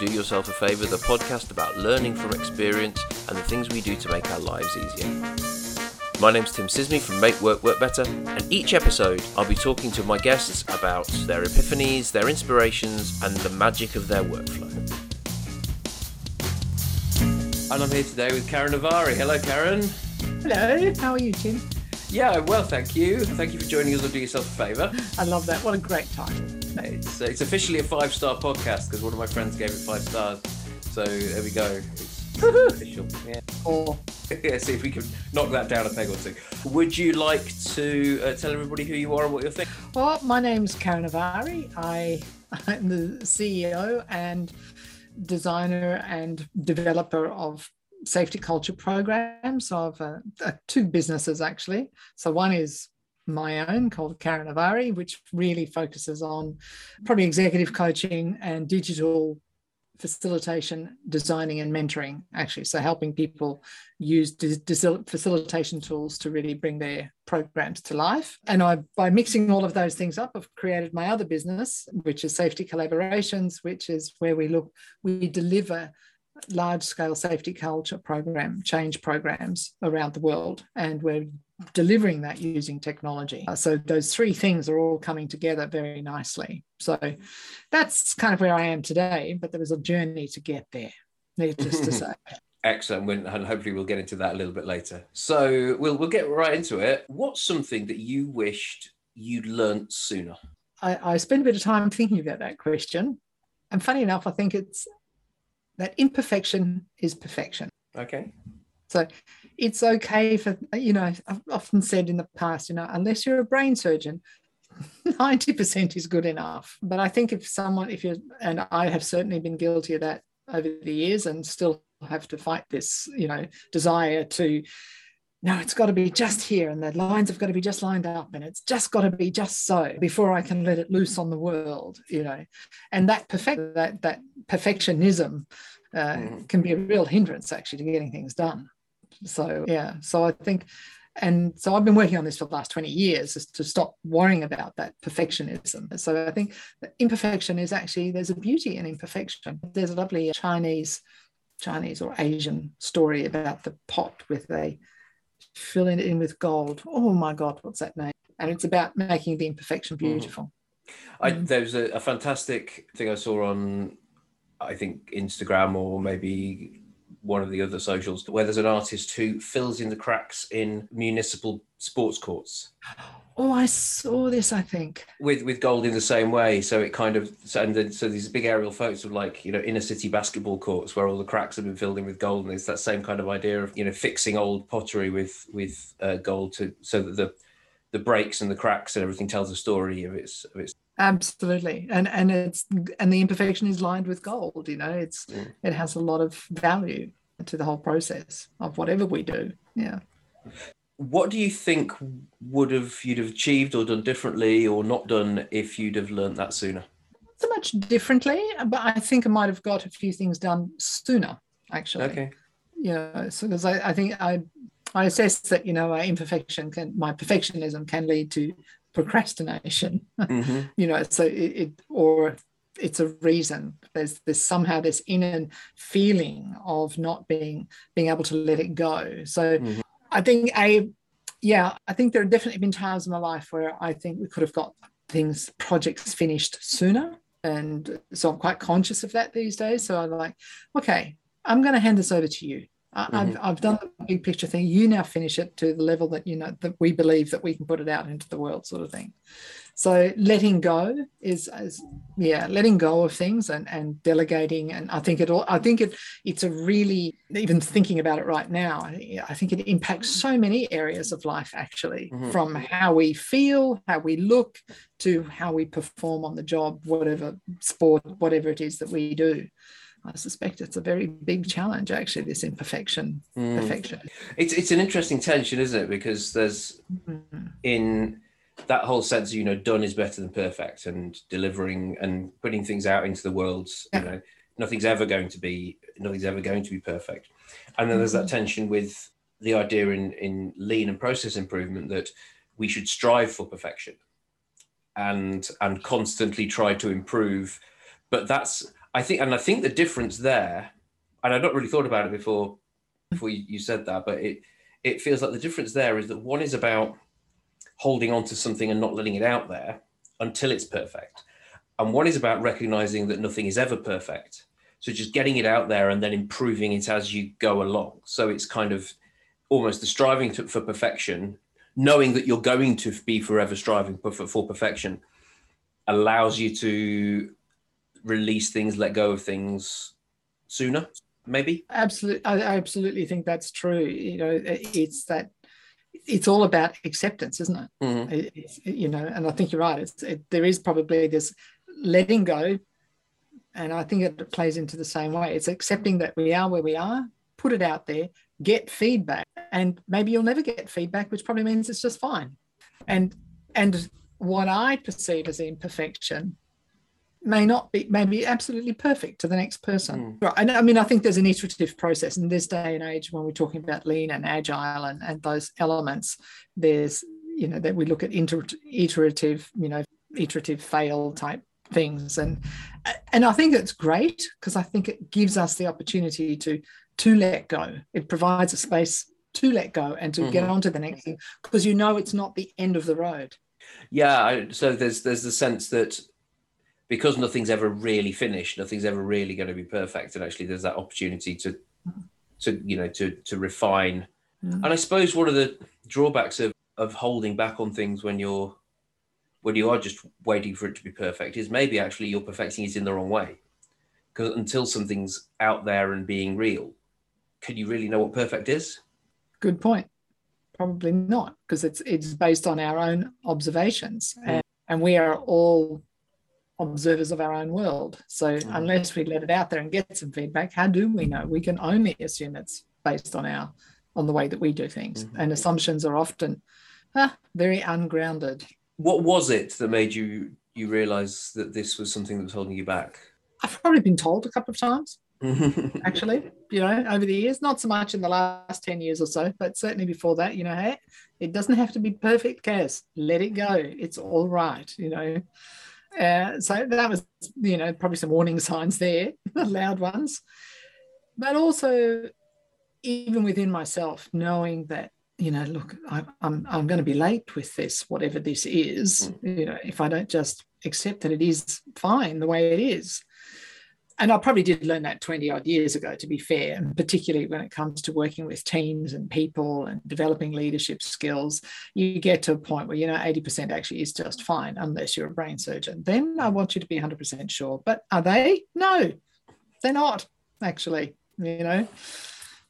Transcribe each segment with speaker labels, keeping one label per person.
Speaker 1: Do Yourself a Favour, the podcast about learning from experience and the things we do to make our lives easier. My name's Tim Sisney from Make Work Work Better, and each episode I'll be talking to my guests about their epiphanies, their inspirations, and the magic of their workflow. And I'm here today with Karen Avari. Hello, Karen.
Speaker 2: Hello, how are you, Tim?
Speaker 1: Yeah, well, thank you. Thank you for joining us on Do Yourself a Favour.
Speaker 2: I love that. What a great title.
Speaker 1: It's, it's officially a five star podcast because one of my friends gave it five stars. So there we go. It's official. Yeah.
Speaker 2: Or
Speaker 1: yeah, see if we can knock that down a peg or two. Would you like to uh, tell everybody who you are and what you're thinking?
Speaker 2: well, my name's Karen Avari. I I'm the CEO and designer and developer of safety culture programs of uh, uh, two businesses actually. So one is my own called Karen Avari, which really focuses on probably executive coaching and digital facilitation, designing, and mentoring, actually. So, helping people use facilitation tools to really bring their programs to life. And I, by mixing all of those things up, I've created my other business, which is Safety Collaborations, which is where we look, we deliver large scale safety culture program change programs around the world and we're delivering that using technology uh, so those three things are all coming together very nicely so that's kind of where i am today but there was a journey to get there needless to say
Speaker 1: Excellent, and hopefully we'll get into that a little bit later. So we'll we'll get right into it. What's something that you wished you'd learnt sooner?
Speaker 2: I, I spent a bit of time thinking about that question, and funny enough, I think it's that imperfection is perfection.
Speaker 1: Okay.
Speaker 2: So it's okay for, you know, I've often said in the past, you know, unless you're a brain surgeon, 90% is good enough. But I think if someone, if you're, and I have certainly been guilty of that over the years and still have to fight this, you know, desire to, no, it's got to be just here and the lines have got to be just lined up and it's just got to be just so before I can let it loose on the world, you know. And that perfect that that perfectionism uh, mm. can be a real hindrance actually to getting things done. So yeah, so I think, and so I've been working on this for the last 20 years is to stop worrying about that perfectionism. So I think imperfection is actually there's a beauty in imperfection. There's a lovely Chinese, Chinese or Asian story about the pot with a filling it in with gold. Oh my God, what's that name? And it's about making the imperfection mm. beautiful. Mm.
Speaker 1: I, there was a, a, fantastic thing I saw on, I think, Instagram or maybe one of the other socials, where there's an artist who fills in the cracks in municipal sports courts.
Speaker 2: Oh, I saw this. I think
Speaker 1: with with gold in the same way. So it kind of and then, so these big aerial photos of like you know inner city basketball courts where all the cracks have been filled in with gold, and it's that same kind of idea of you know fixing old pottery with with uh, gold to so that the the breaks and the cracks and everything tells a story of its of its
Speaker 2: absolutely and and it's and the imperfection is lined with gold you know it's mm. it has a lot of value to the whole process of whatever we do yeah
Speaker 1: what do you think would have you'd have achieved or done differently or not done if you'd have learned that sooner?
Speaker 2: So much differently, but I think I might have got a few things done sooner, actually.
Speaker 1: Okay.
Speaker 2: yeah so because I, I think I I assess that you know my imperfection can my perfectionism can lead to procrastination. Mm-hmm. you know, so it, it or it's a reason there's there's somehow this inner feeling of not being being able to let it go so mm-hmm. I think a yeah, I think there have definitely been times in my life where I think we could have got things, projects finished sooner. And so I'm quite conscious of that these days. So I'm like, okay, I'm going to hand this over to you. Mm-hmm. I've, I've done the big picture thing. You now finish it to the level that you know that we believe that we can put it out into the world, sort of thing. So letting go is, is yeah, letting go of things and, and delegating. And I think it all, I think it it's a really even thinking about it right now, I think it impacts so many areas of life actually, mm-hmm. from how we feel, how we look, to how we perform on the job, whatever sport, whatever it is that we do. I suspect it's a very big challenge, actually, this imperfection, mm. perfection.
Speaker 1: It's it's an interesting tension, isn't it? Because there's mm-hmm. in that whole sense, you know, done is better than perfect, and delivering and putting things out into the world. Yeah. You know, nothing's ever going to be nothing's ever going to be perfect. And then there's that mm-hmm. tension with the idea in in lean and process improvement that we should strive for perfection and and constantly try to improve. But that's I think, and I think the difference there, and I've not really thought about it before before you, said that, but it it feels like the difference there is that one is about holding on to something and not letting it out there until it's perfect, and one is about recognizing that nothing is ever perfect. So just getting it out there and then improving it as you go along. So it's kind of almost the striving to, for perfection, knowing that you're going to be forever striving for, for perfection, allows you to release things, let go of things sooner, maybe.
Speaker 2: Absolutely, I absolutely think that's true. You know, it's that it's all about acceptance, isn't it? Mm-hmm. It's, you know, and I think you're right. It's it, there is probably this letting go, and I think it plays into the same way. It's accepting that we are where we are, put it out there, get feedback, and maybe you'll never get feedback, which probably means it's just fine. And and what I perceive as imperfection may not be maybe absolutely perfect to the next person. Mm. And I mean, I think there's an iterative process in this day and age when we're talking about lean and agile and, and those elements. There's you know that we look at inter- iterative, you know, iterative fail type things, and and I think it's great because I think it gives us the opportunity to to let go. It provides a space to let go and to mm-hmm. get on to the next thing because you know it's not the end of the road.
Speaker 1: Yeah, so there's there's the sense that because nothing's ever really finished, nothing's ever really going to be perfect, and actually there's that opportunity to to you know to to refine. Mm. And I suppose one of the drawbacks of of holding back on things when you're when you are just waiting for it to be perfect is maybe actually you're perfecting it in the wrong way. Because until something's out there and being real, can you really know what perfect is?
Speaker 2: Good point. Probably not, because it's it's based on our own observations, mm. and, and we are all observers of our own world. So mm. unless we let it out there and get some feedback, how do we know? We can only assume it's based on our on the way that we do things, mm-hmm. and assumptions are often ah, very ungrounded.
Speaker 1: What was it that made you you realize that this was something that was holding you back?
Speaker 2: I've probably been told a couple of times. actually, you know, over the years, not so much in the last 10 years or so, but certainly before that, you know, hey, it doesn't have to be perfect, Kaz. Let it go. It's all right, you know. Uh, so that was, you know, probably some warning signs there, loud ones. But also, even within myself, knowing that, you know, look, I, I'm, I'm going to be late with this, whatever this is, mm. you know, if I don't just accept that it is fine the way it is. And I probably did learn that 20 odd years ago, to be fair, and particularly when it comes to working with teams and people and developing leadership skills, you get to a point where, you know, 80% actually is just fine, unless you're a brain surgeon. Then I want you to be 100% sure. But are they? No, they're not, actually, you know.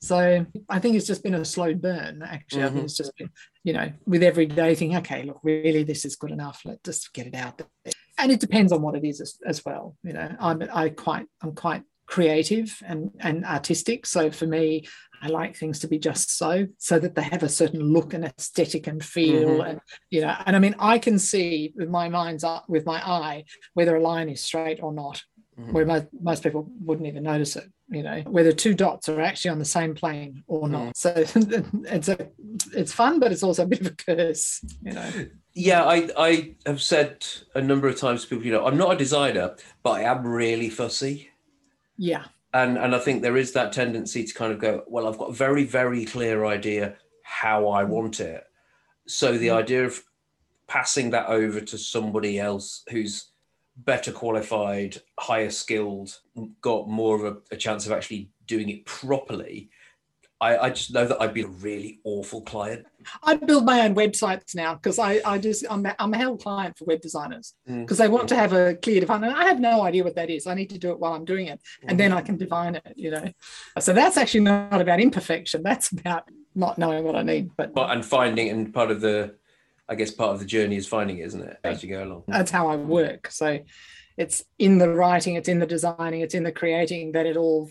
Speaker 2: So I think it's just been a slow burn. Actually, mm-hmm. I think mm-hmm. it's just been, you know, with every day thing. Okay, look, really, this is good enough. Let's just get it out there and it depends on what it is as, as well. You know, I'm I quite I'm quite creative and and artistic. So for me, I like things to be just so, so that they have a certain look and aesthetic and feel, mm-hmm. and you know. And I mean, I can see with my mind's eye, with my eye whether a line is straight or not, mm-hmm. where most, most people wouldn't even notice it. You know, whether two dots are actually on the same plane or mm-hmm. not. So it's a it's fun, but it's also a bit of a curse. You know
Speaker 1: yeah, I, I have said a number of times to people, you know, I'm not a designer, but I am really fussy.
Speaker 2: Yeah.
Speaker 1: And and I think there is that tendency to kind of go, well, I've got a very, very clear idea how I want it. So the mm. idea of passing that over to somebody else who's better qualified, higher skilled, got more of a, a chance of actually doing it properly I, I, just know that I'd be a really awful client.
Speaker 2: I build my own websites now because I, I just I'm, I'm a hell client for web designers because mm. they want to have a clear define. And I have no idea what that is. I need to do it while I'm doing it, and mm. then I can define it. You know, so that's actually not about imperfection. That's about not knowing what I need. But,
Speaker 1: but and finding and part of the, I guess part of the journey is finding it, isn't it, as you go along.
Speaker 2: That's how I work. So it's in the writing, it's in the designing, it's in the creating that it all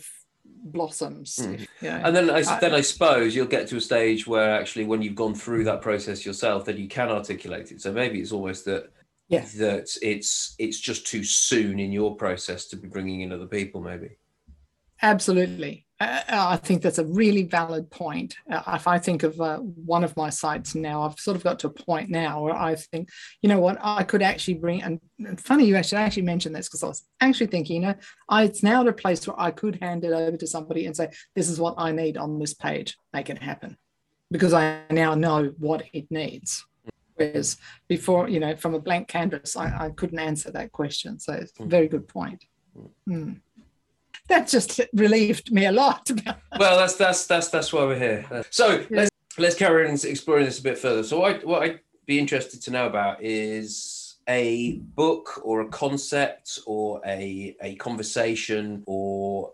Speaker 2: blossoms. Mm.
Speaker 1: You know. And then I, then I suppose you'll get to a stage where actually, when you've gone through that process yourself, then you can articulate it. So maybe it's almost that
Speaker 2: yeah.
Speaker 1: that it's it's just too soon in your process to be bringing in other people. Maybe.
Speaker 2: Absolutely, uh, I think that's a really valid point. Uh, if I think of uh, one of my sites now, I've sort of got to a point now where I think, you know what, I could actually bring, and, and funny you actually actually mentioned this because I was actually thinking, you know, I, it's now at a place where I could hand it over to somebody and say, this is what I need on this page, make it happen. Because I now know what it needs. Whereas before, you know, from a blank canvas, I, I couldn't answer that question. So it's a very good point. Mm that just relieved me a lot.
Speaker 1: well, that's that's that's that's why we're here. So let's let's carry on exploring this a bit further. So what, I, what I'd be interested to know about is a book or a concept or a a conversation or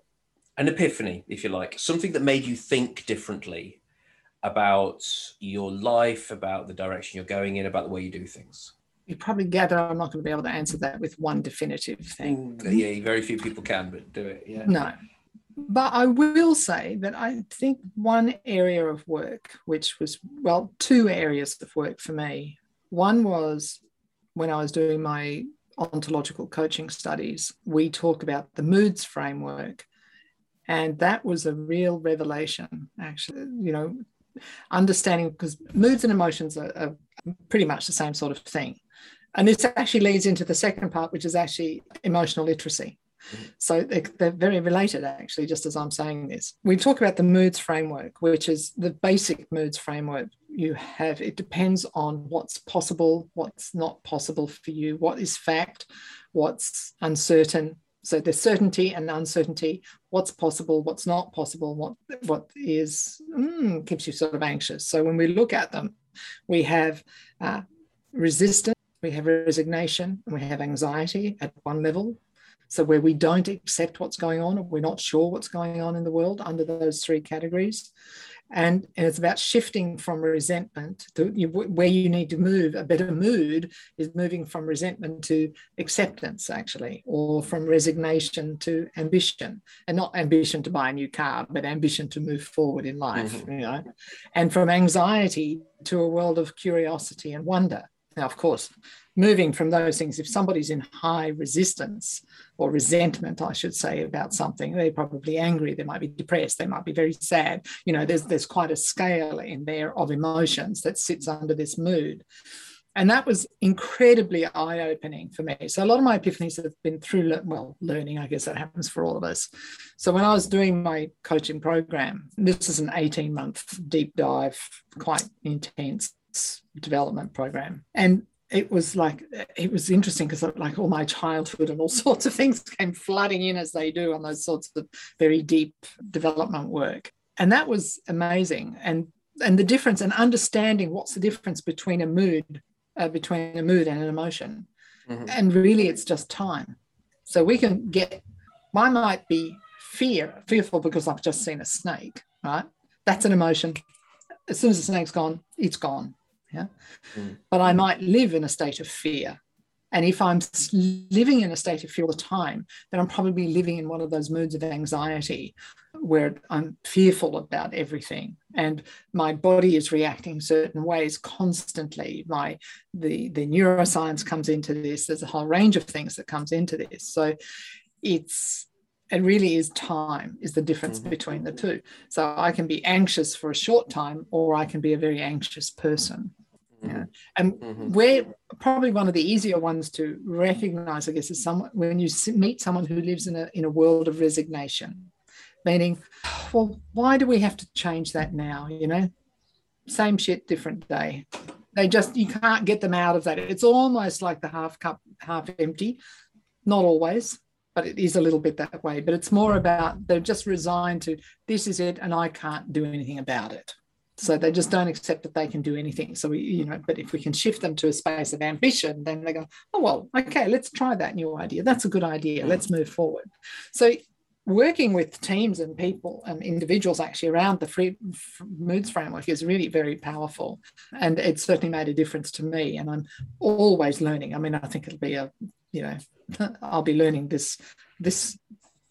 Speaker 1: an epiphany, if you like, something that made you think differently about your life, about the direction you're going in, about the way you do things
Speaker 2: you probably gather I'm not going to be able to answer that with one definitive thing.
Speaker 1: Mm, yeah, very few people can, but do it. Yeah.
Speaker 2: No. But I will say that I think one area of work, which was, well, two areas of work for me. One was when I was doing my ontological coaching studies, we talk about the moods framework. And that was a real revelation, actually. You know, understanding because moods and emotions are, are pretty much the same sort of thing and this actually leads into the second part, which is actually emotional literacy. So they're, very related, actually, just as I'm saying this. We talk about the moods framework, which is the basic moods framework you have. It depends on what's possible, what's not possible for you, what is fact, what's uncertain. So there's certainty and uncertainty. What's possible, what's not possible, what what is mm, keeps you sort of anxious. So when we look at them, we have uh, resistance we have resignation and we have anxiety at one level. So, where we don't accept what's going on, or we're not sure what's going on in the world under those three categories. And, and it's about shifting from resentment to where you need to move. A better mood is moving from resentment to acceptance, actually, or from resignation to ambition, and not ambition to buy a new car, but ambition to move forward in life. Mm-hmm. You know, and from anxiety to a world of curiosity and wonder. Now, of course, moving from those things, if somebody's in high resistance or resentment, I should say, about something, they're probably angry, they might be depressed, they might be very sad. You know, there's, there's quite a scale in there of emotions that sits under this mood. And that was incredibly eye opening for me. So, a lot of my epiphanies have been through, well, learning, I guess that happens for all of us. So, when I was doing my coaching program, this is an 18 month deep dive, quite intense development program. And it was like it was interesting because like all my childhood and all sorts of things came flooding in as they do on those sorts of very deep development work. And that was amazing. And and the difference and understanding what's the difference between a mood uh, between a mood and an emotion. Mm-hmm. and really it's just time. So we can get I might be fear fearful because i've just seen a snake right? That's an emotion. As soon as the snake's gone it's gone yeah. Mm. But I might live in a state of fear. And if I'm living in a state of fear all the time, then I'm probably living in one of those moods of anxiety where I'm fearful about everything and my body is reacting certain ways constantly. My the, the neuroscience comes into this. There's a whole range of things that comes into this. So it's it really is time is the difference mm-hmm. between the two. So I can be anxious for a short time or I can be a very anxious person. Yeah. And mm-hmm. we're probably one of the easier ones to recognize, I guess, is someone when you meet someone who lives in a in a world of resignation, meaning, well, why do we have to change that now? You know, same shit, different day. They just you can't get them out of that. It's almost like the half cup, half empty. Not always, but it is a little bit that way. But it's more about they're just resigned to this is it, and I can't do anything about it. So they just don't accept that they can do anything. So we, you know, but if we can shift them to a space of ambition, then they go, oh well, okay, let's try that new idea. That's a good idea. Mm. Let's move forward. So working with teams and people and individuals actually around the free moods framework is really very powerful and it certainly made a difference to me and i'm always learning i mean i think it'll be a you know i'll be learning this this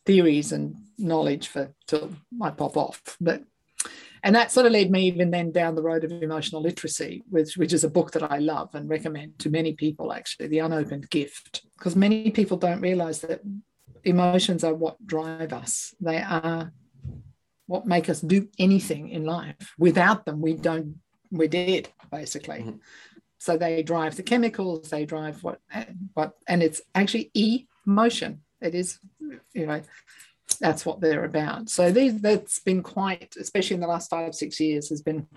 Speaker 2: theories and knowledge for till i pop off but and that sort of led me even then down the road of emotional literacy, which, which is a book that I love and recommend to many people, actually, The Unopened Gift, because many people don't realize that emotions are what drive us. They are what make us do anything in life. Without them, we don't, we're dead, basically. Mm-hmm. So they drive the chemicals, they drive what, what, and it's actually emotion. It is, you know, that's what they're about. So these, that's been quite, especially in the last five, six years, has been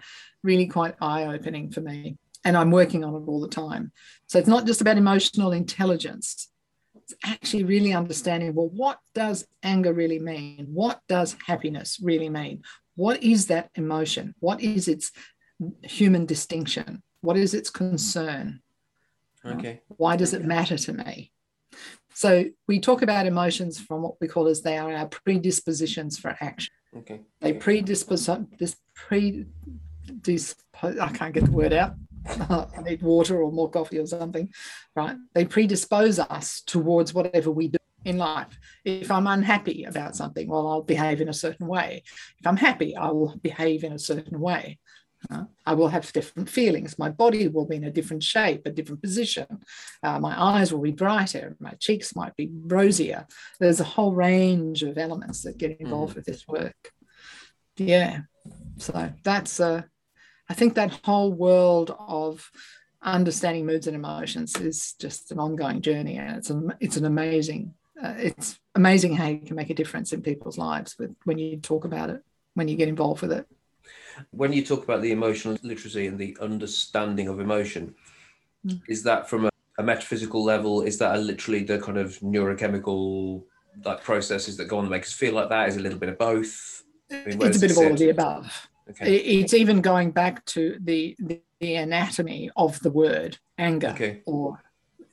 Speaker 2: really quite eye opening for me. And I'm working on it all the time. So it's not just about emotional intelligence. It's actually really understanding well, what does anger really mean? What does happiness really mean? What is that emotion? What is its human distinction? What is its concern?
Speaker 1: Okay.
Speaker 2: Why does it matter to me? So we talk about emotions from what we call as they are our predispositions for action.
Speaker 1: Okay.
Speaker 2: They predispose this pre I can't get the word out. I need water or more coffee or something, right? They predispose us towards whatever we do in life. If I'm unhappy about something, well, I'll behave in a certain way. If I'm happy, I will behave in a certain way. Uh, I will have different feelings. My body will be in a different shape, a different position. Uh, my eyes will be brighter. My cheeks might be rosier. There's a whole range of elements that get involved mm. with this work. Yeah. So that's, uh, I think that whole world of understanding moods and emotions is just an ongoing journey. And it's, a, it's an amazing, uh, it's amazing how you can make a difference in people's lives with, when you talk about it, when you get involved with it.
Speaker 1: When you talk about the emotional literacy and the understanding of emotion, mm. is that from a, a, metaphysical level? Is that literally the kind of neurochemical like processes that go on to make us feel like that? Is a little bit of both?
Speaker 2: I mean, it's a bit of all of the above. Okay. It's even going back to the, the, the anatomy of the word anger
Speaker 1: okay.
Speaker 2: or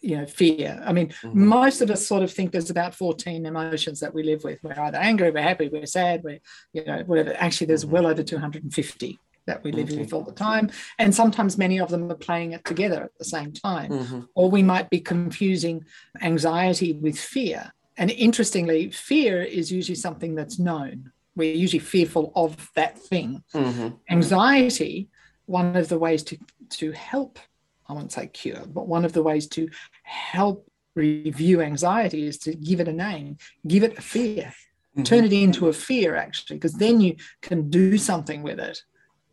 Speaker 2: you know fear i mean mm-hmm. most of us sort of think there's about 14 emotions that we live with we're either angry we're happy we're sad we're you know whatever actually there's mm-hmm. well over 250 that we live okay. with all the time and sometimes many of them are playing it together at the same time mm-hmm. or we might be confusing anxiety with fear and interestingly fear is usually something that's known we're usually fearful of that thing
Speaker 1: mm-hmm.
Speaker 2: anxiety one of the ways to to help I won't say cure, but one of the ways to help review anxiety is to give it a name, give it a fear, mm-hmm. turn it into a fear actually, because then you can do something with it.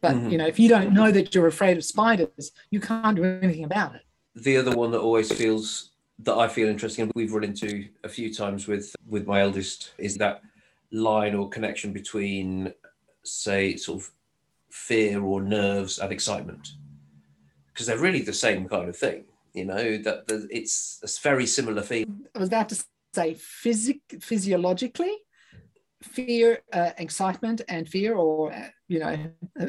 Speaker 2: But mm-hmm. you know, if you don't know that you're afraid of spiders, you can't do anything about it.
Speaker 1: The other one that always feels that I feel interesting, and we've run into a few times with with my eldest, is that line or connection between, say, sort of fear or nerves and excitement because they're really the same kind of thing. You know that, it's a very similar thing.
Speaker 2: I was about to say physic physiologically, fear, uh, excitement, and fear, or uh, you know,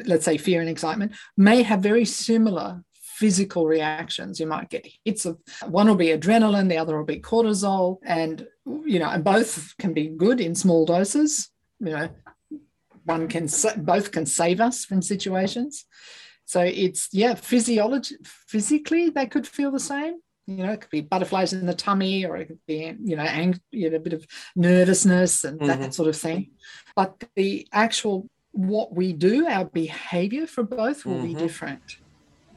Speaker 2: let's say fear and excitement, may have very similar physical reactions. You might get hits of one will be adrenaline, the other will be cortisol, and you know, and both can be good in small doses. You know, one can both can save us from situations. So it's yeah, physiology physically they could feel the same. You know, it could be butterflies in the tummy, or it could be you know, ang- you know a bit of nervousness and mm-hmm. that sort of thing. But the actual what we do, our behavior for both will mm-hmm. be different.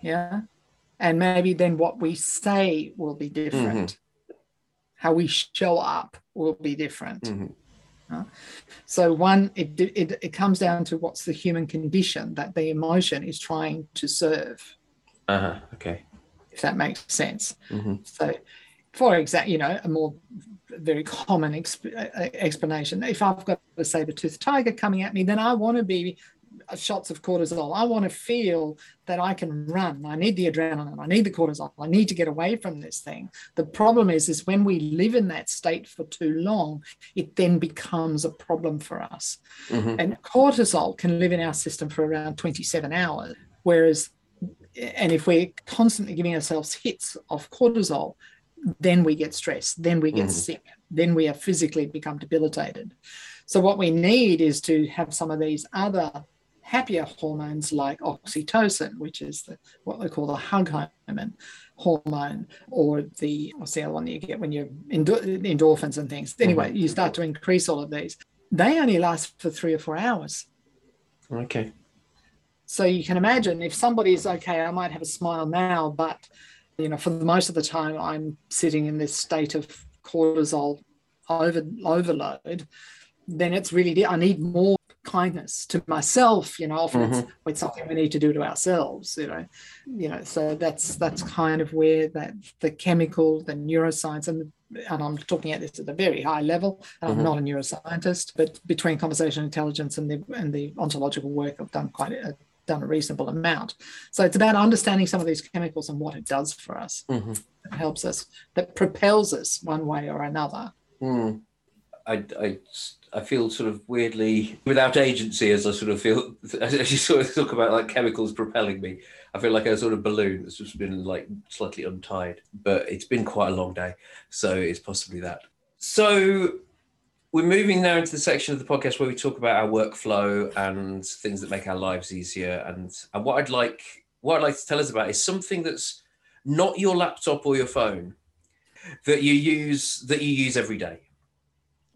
Speaker 2: Yeah. And maybe then what we say will be different. Mm-hmm. How we show up will be different. So one, it, it, it comes down to what's the human condition that the emotion is trying to serve.
Speaker 1: Uh-huh. Okay.
Speaker 2: If that makes sense.
Speaker 1: Mm-hmm.
Speaker 2: So, for example, you know, a more very common exp- explanation. If I've got a saber tooth tiger coming at me, then I want to be shots of cortisol. I want to feel that I can run. I need the adrenaline. I need the cortisol. I need to get away from this thing. The problem is, is when we live in that state for too long, it then becomes a problem for us.
Speaker 1: Mm-hmm.
Speaker 2: And cortisol can live in our system for around 27 hours, whereas and if we're constantly giving ourselves hits of cortisol, then we get stressed, then we get mm-hmm. sick, then we are physically become debilitated. So what we need is to have some of these other happier hormones like oxytocin, which is the, what they call the hug hormone, hormone, or the what's the other one you get when you're endorphins and things. Anyway, mm-hmm. you start to increase all of these. They only last for three or four hours.
Speaker 1: Okay.
Speaker 2: So you can imagine if somebody's okay, I might have a smile now, but you know, for the most of the time, I'm sitting in this state of cortisol over overload. Then it's really I need more kindness to myself you know often mm-hmm. it's, it's something we need to do to ourselves you know you know so that's that's kind of where that the chemical the neuroscience and and I'm talking at this at a very high level. Mm-hmm. I'm not a neuroscientist, but between conversation intelligence and the and the ontological work, I've done quite a, done a reasonable amount. So it's about understanding some of these chemicals and what it does for us. Mm-hmm. It helps us, that propels us one way or another.
Speaker 1: Mm. I, I, I feel sort of weirdly without agency as I sort of feel as you sort of talk about like chemicals propelling me. I feel like a sort of balloon that's just been like slightly untied. But it's been quite a long day, so it's possibly that. So we're moving now into the section of the podcast where we talk about our workflow and things that make our lives easier. And and what I'd like what I'd like to tell us about is something that's not your laptop or your phone that you use that you use every day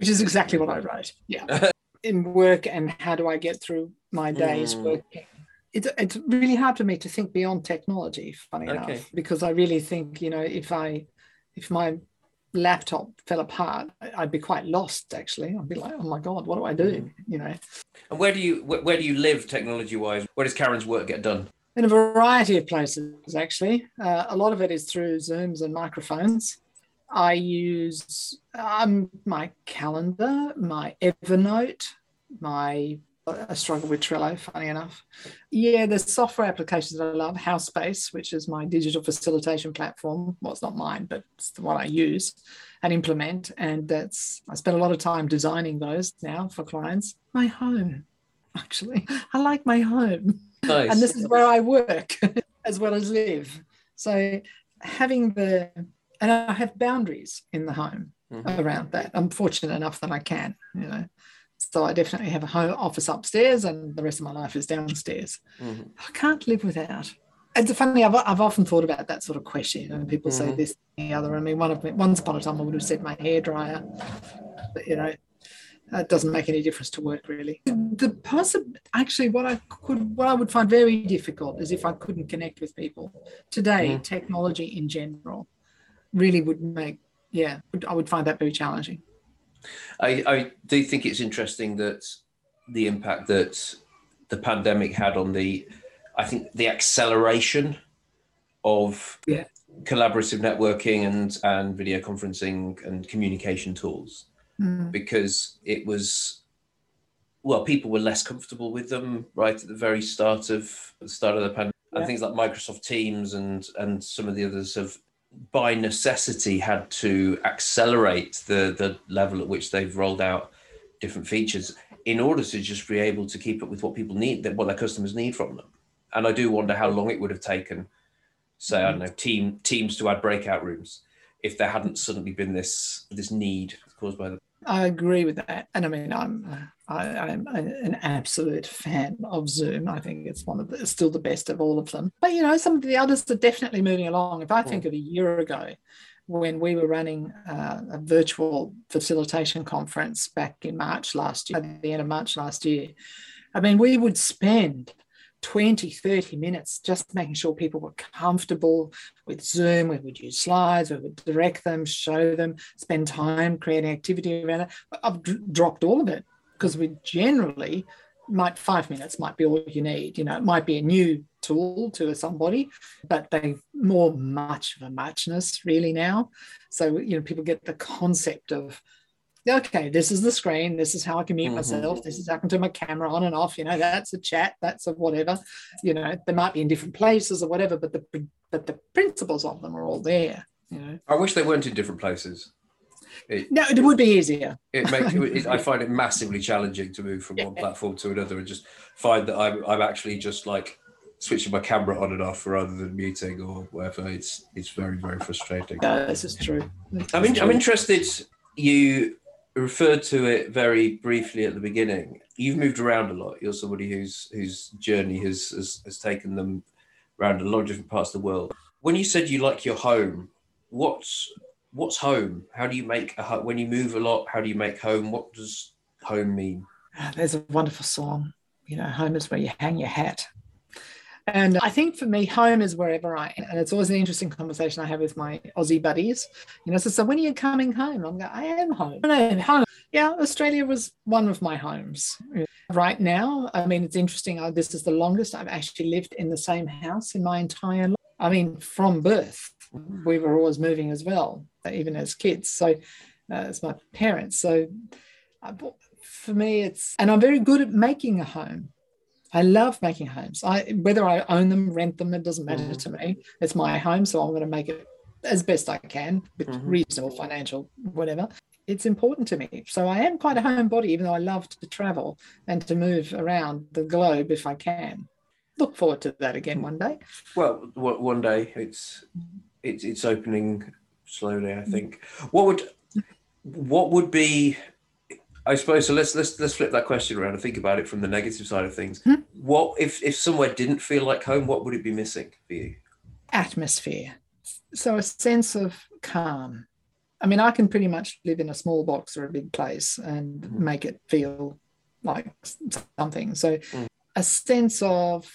Speaker 2: which is exactly what I write. Yeah. in work and how do I get through my days mm. working? It's, it's really hard for me to think beyond technology, funny okay. enough, because I really think, you know, if I, if my laptop fell apart, I'd be quite lost actually. I'd be like, oh my God, what do I do? Mm. You know.
Speaker 1: And where do you, where, where do you live technology wise? Where does Karen's work get done?
Speaker 2: In a variety of places, actually. Uh, a lot of it is through Zooms and microphones. I use um, my calendar, my Evernote, my I struggle with Trello, funny enough. Yeah, there's software applications that I love. Howspace, which is my digital facilitation platform. Well, it's not mine, but it's the one I use and implement. And that's I spend a lot of time designing those now for clients. My home, actually. I like my home. Nice. And this is where I work as well as live. So having the and I have boundaries in the home mm-hmm. around that. I'm fortunate enough that I can, you know. So I definitely have a home office upstairs, and the rest of my life is downstairs. Mm-hmm. I can't live without. It's funny. I've, I've often thought about that sort of question, and people mm-hmm. say this, and the other. I mean, one of once upon a time I would have said my hair dryer, but you know, it doesn't make any difference to work really. The possible, actually, what I could, what I would find very difficult is if I couldn't connect with people today. Mm-hmm. Technology in general really would make yeah i would find that very challenging
Speaker 1: i i do think it's interesting that the impact that the pandemic had on the i think the acceleration of
Speaker 2: yeah.
Speaker 1: collaborative networking and and video conferencing and communication tools mm. because it was well people were less comfortable with them right at the very start of the start of the pandemic yeah. and things like microsoft teams and and some of the others have by necessity had to accelerate the the level at which they've rolled out different features in order to just be able to keep up with what people need that what their customers need from them. And i do wonder how long it would have taken say i don't mm-hmm. know team teams to add breakout rooms if there hadn't suddenly been this this need caused by the
Speaker 2: I agree with that, and I mean, I'm I, am an absolute fan of Zoom. I think it's one of the still the best of all of them. But you know, some of the others are definitely moving along. If I think of a year ago, when we were running uh, a virtual facilitation conference back in March last year, at the end of March last year, I mean, we would spend 20, 30 minutes just making sure people were comfortable with Zoom. We would use slides, we would direct them, show them, spend time creating activity around it. I've d- dropped all of it because we generally might five minutes might be all you need. You know, it might be a new tool to somebody, but they more much of a muchness really now. So, you know, people get the concept of okay, this is the screen. This is how I can mute mm-hmm. myself. This is how I can turn my camera on and off. You know, that's a chat. That's a whatever. You know, they might be in different places or whatever, but the but the principles of them are all there. You know, I
Speaker 1: wish they weren't in different places.
Speaker 2: It, no, it would be easier.
Speaker 1: It makes it, I find it massively challenging to move from yeah. one platform to another and just find that I'm I'm actually just like switching my camera on and off rather than muting or whatever. It's it's very very frustrating.
Speaker 2: No, this is true.
Speaker 1: This I'm in, true. I'm interested. You referred to it very briefly at the beginning. You've moved around a lot. You're somebody whose whose journey has, has has taken them around a lot of different parts of the world. When you said you like your home, what's what's home? How do you make a home? When you move a lot, how do you make home? What does home mean?
Speaker 2: There's a wonderful song. You know, home is where you hang your hat. And I think for me, home is wherever I am. And it's always an interesting conversation I have with my Aussie buddies. You know, so, so when are you coming home? I'm going, I am home. I am home. Yeah, Australia was one of my homes. Right now, I mean, it's interesting. Uh, this is the longest I've actually lived in the same house in my entire life. I mean, from birth, we were always moving as well, even as kids. So, uh, as my parents. So, uh, for me, it's, and I'm very good at making a home. I love making homes. I whether I own them, rent them, it doesn't matter mm-hmm. to me. It's my home, so I'm going to make it as best I can with mm-hmm. reasonable financial whatever. It's important to me. So I am quite a homebody, even though I love to travel and to move around the globe if I can. Look forward to that again one day.
Speaker 1: Well, one day it's it's it's opening slowly. I think. What would what would be I suppose so. Let's let's let's flip that question around and think about it from the negative side of things. Hmm? What if if somewhere didn't feel like home? What would it be missing for you?
Speaker 2: Atmosphere. So a sense of calm. I mean, I can pretty much live in a small box or a big place and mm. make it feel like something. So mm. a sense of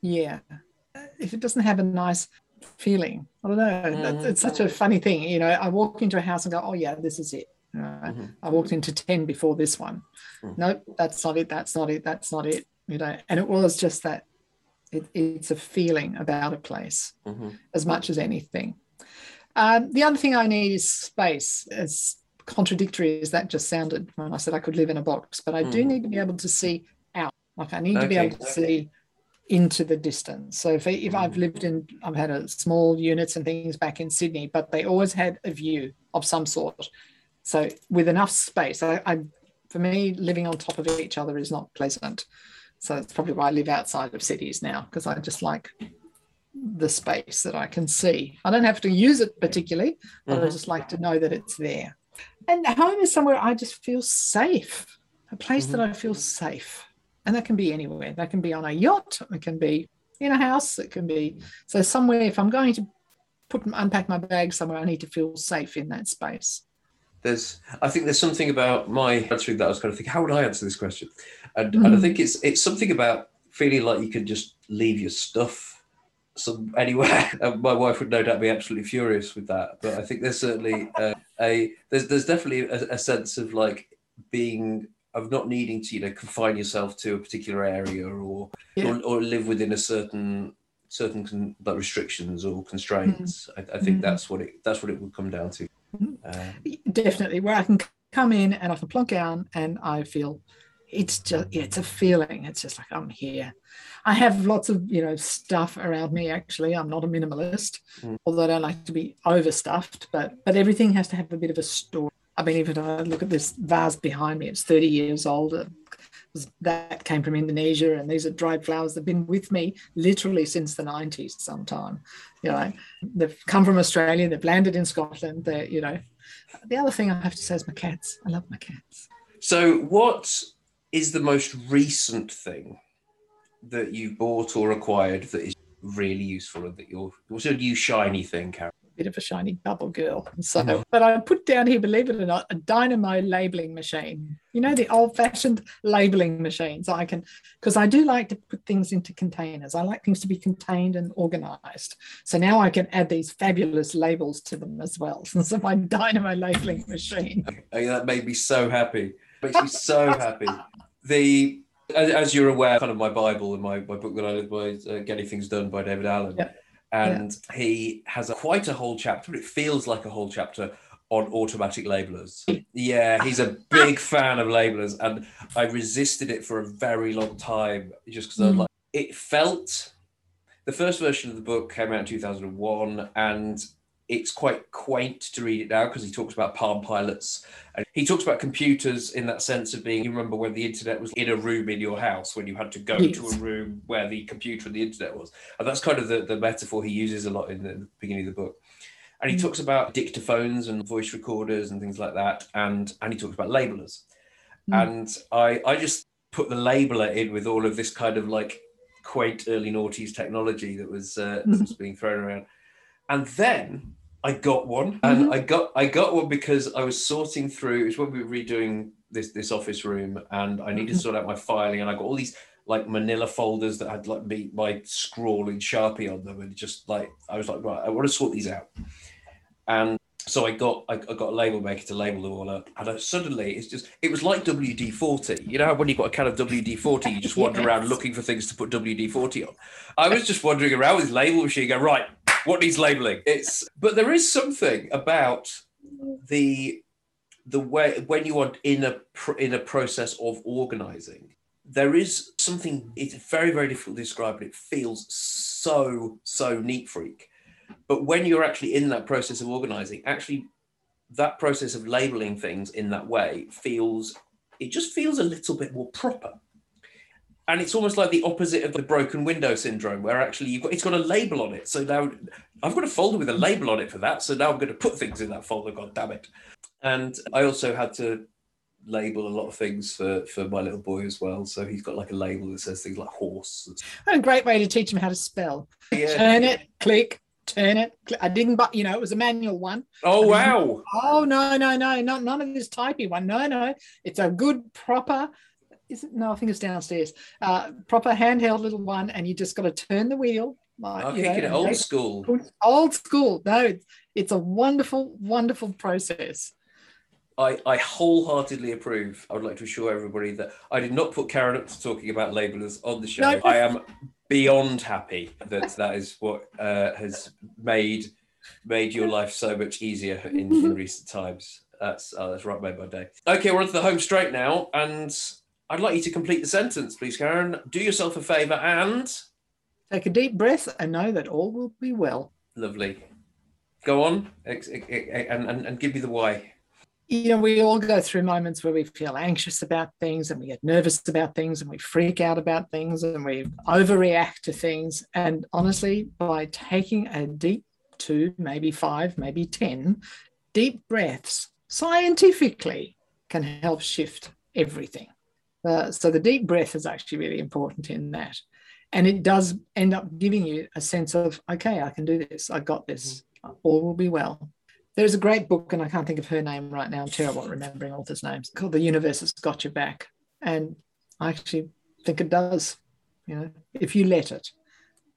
Speaker 2: yeah. If it doesn't have a nice feeling, I don't know. Mm. It's such a funny thing. You know, I walk into a house and go, oh yeah, this is it mm-hmm. I walked into 10 before this one. Mm. Nope, that's not it. That's not it. That's not it. You know, and it was just that it, it's a feeling about a place mm-hmm. as much as anything. Um, the other thing I need is space. As contradictory as that just sounded when I said I could live in a box, but I mm. do need to be able to see out. Like I need okay. to be able to see into the distance. So if, if I've lived in, I've had a small units and things back in Sydney, but they always had a view of some sort. So with enough space, I, I for me, living on top of each other is not pleasant. So it's probably why I live outside of cities now because I just like the space that I can see. I don't have to use it particularly, but mm-hmm. I just like to know that it's there. And home is somewhere I just feel safe, a place mm-hmm. that I feel safe. And that can be anywhere. That can be on a yacht, it can be in a house, it can be so somewhere. If I'm going to put unpack my bag somewhere, I need to feel safe in that space
Speaker 1: there's I think there's something about my answering that I was kind of thinking, how would I answer this question? And, mm-hmm. and I mm-hmm. think it's it's something about feeling like you can just leave your stuff some anywhere. my wife would no doubt be absolutely furious with that, but I think there's certainly uh, a there's there's definitely a, a, sense of like being of not needing to you know confine yourself to a particular area or yeah. or, or, live within a certain certain con- like restrictions or constraints. Mm-hmm. I, I, think mm-hmm. that's what it that's what it would come down to.
Speaker 2: Uh, Definitely, where I can come in and I can plunk down and I feel it's just yeah, it's a feeling. It's just like I'm here. I have lots of you know stuff around me. Actually, I'm not a minimalist, mm. although I don't like to be overstuffed. But but everything has to have a bit of a story. I mean, even I look at this vase behind me, it's 30 years old. That came from Indonesia, and these are dried flowers. They've been with me literally since the 90s, sometime. You know, they've come from Australia, they've landed in Scotland. They're, you know, the other thing I have to say is my cats. I love my cats.
Speaker 1: So, what is the most recent thing that you bought or acquired that is really useful and that you're what's a new shiny thing, Karen?
Speaker 2: Bit of a shiny bubble girl. So, mm-hmm. but I put down here, believe it or not, a dynamo labeling machine. You know, the old fashioned labeling machines. I can, because I do like to put things into containers. I like things to be contained and organized. So now I can add these fabulous labels to them as well. So my dynamo labeling machine.
Speaker 1: Oh, that made me so happy. Makes me so happy. The as, you're aware, kind of my Bible and my, my book that I live by, uh, Getting Things Done by David Allen. Yeah and yeah. he has a, quite a whole chapter. It feels like a whole chapter on automatic labelers. Yeah, he's a big fan of labelers, and I resisted it for a very long time just because mm. I like it felt. The first version of the book came out in 2001, and it's quite quaint to read it now because he talks about Palm Pilots and he talks about computers in that sense of being. You remember when the internet was in a room in your house when you had to go yes. to a room where the computer and the internet was, and that's kind of the, the metaphor he uses a lot in the beginning of the book. And he mm. talks about dictaphones and voice recorders and things like that, and and he talks about labelers. Mm. And I I just put the labeler in with all of this kind of like quaint early noughties technology that was uh, that was being thrown around and then I got one, and mm-hmm. I got I got one because I was sorting through. It was when we were redoing this this office room, and I needed to mm-hmm. sort out my filing, and I got all these like manila folders that had like me my scrawling sharpie on them and just like i was like right i want to sort these out and so I got I, got a label maker to label them all up, and I, suddenly it's just it was like WD forty. You know how when you've got a can of WD forty, you just wander yes. around looking for things to put WD forty on. I was just wandering around with label machine, going right, what needs labeling? It's but there is something about the the way when you are in a in a process of organizing there is something it's very very difficult to describe but it feels so so neat freak but when you're actually in that process of organizing, actually that process of labeling things in that way feels it just feels a little bit more proper. And it's almost like the opposite of the broken window syndrome, where actually you've got it's got a label on it. So now I've got a folder with a label on it for that. So now I'm going to put things in that folder. God damn it! And I also had to label a lot of things for for my little boy as well. So he's got like a label that says things like horse.
Speaker 2: And a great way to teach him how to spell. Yeah. Turn it, click, turn it. I didn't, but you know, it was a manual one.
Speaker 1: Oh wow!
Speaker 2: Oh no, no, no, not none of this typey one. No, no, it's a good proper. Is it? No, I think it's downstairs. Uh, proper handheld little one, and you just got to turn the wheel.
Speaker 1: Like, you know, old school.
Speaker 2: Old school. No, it's, a wonderful, wonderful process.
Speaker 1: I, I wholeheartedly approve. I would like to assure everybody that I did not put Karin up to talking about labelers on the show. No. I am beyond happy that that is what uh, has made made your life so much easier in, in recent times. That's oh, that's right made my day. Okay, we're on to the home straight now, and I'd like you to complete the sentence, please, Karin. Do yourself a favour and
Speaker 2: take a deep breath and know that all will be well.
Speaker 1: Lovely. Go on and, and, and give me the why
Speaker 2: you know, we all go through moments where we feel anxious about things and we get nervous about things and we freak out about things and we overreact to things. And honestly, by taking a deep two, maybe five, maybe 10 deep breaths scientifically can help shift everything. Uh, so the deep breath is actually really important in that. And it does end up giving you a sense of, okay, I can do this. I got this. Mm-hmm. All will be well. There's a great book, and I can't think of her name right now. I'm terrible at remembering authors' names. Called "The Universe Has Got Your Back," and I actually think it does. You know, if you let it,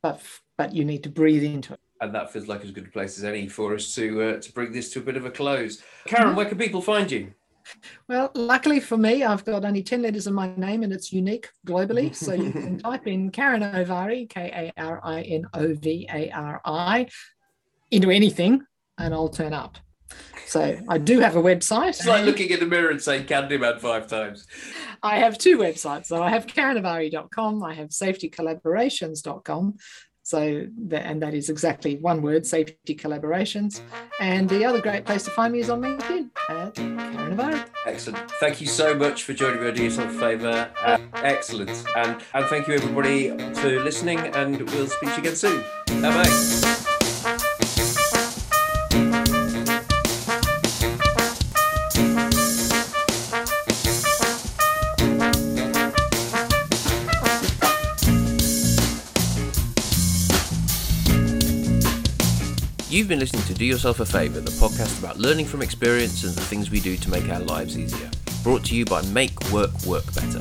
Speaker 2: but but you need to breathe into it.
Speaker 1: And that feels like as good a place as any for us to uh, to bring this to a bit of a close. Karin, mm-hmm. where can people find you?
Speaker 2: Well, luckily for me, I've got only 10 letters in my name and it's unique globally. So you can type in Karin Avari, K A R I N A V A R I, into anything and I'll turn up. So I do have a website.
Speaker 1: It's like looking in the mirror and saying Candyman five times.
Speaker 2: I have two websites. So I have karinavari.com, I have safetycollaborations.com. So, the, and that is exactly one word, safety collaborations. And the other great place to find me is on LinkedIn at Karin Avari.
Speaker 1: Excellent. Thank you so much for joining me. Yourself a favour. Uh, excellent. And, and thank you, everybody, for listening. And we'll speak to you again soon. Bye bye. You've been listening to Do Yourself a Favour, the podcast about learning from experience and the things we do to make our lives easier. Brought to you by Make Work Work Better.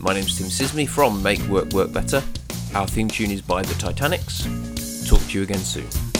Speaker 1: My name's Tim Sisney from Make Work Work Better. Our theme tune is by The Titanics. Talk to you again soon.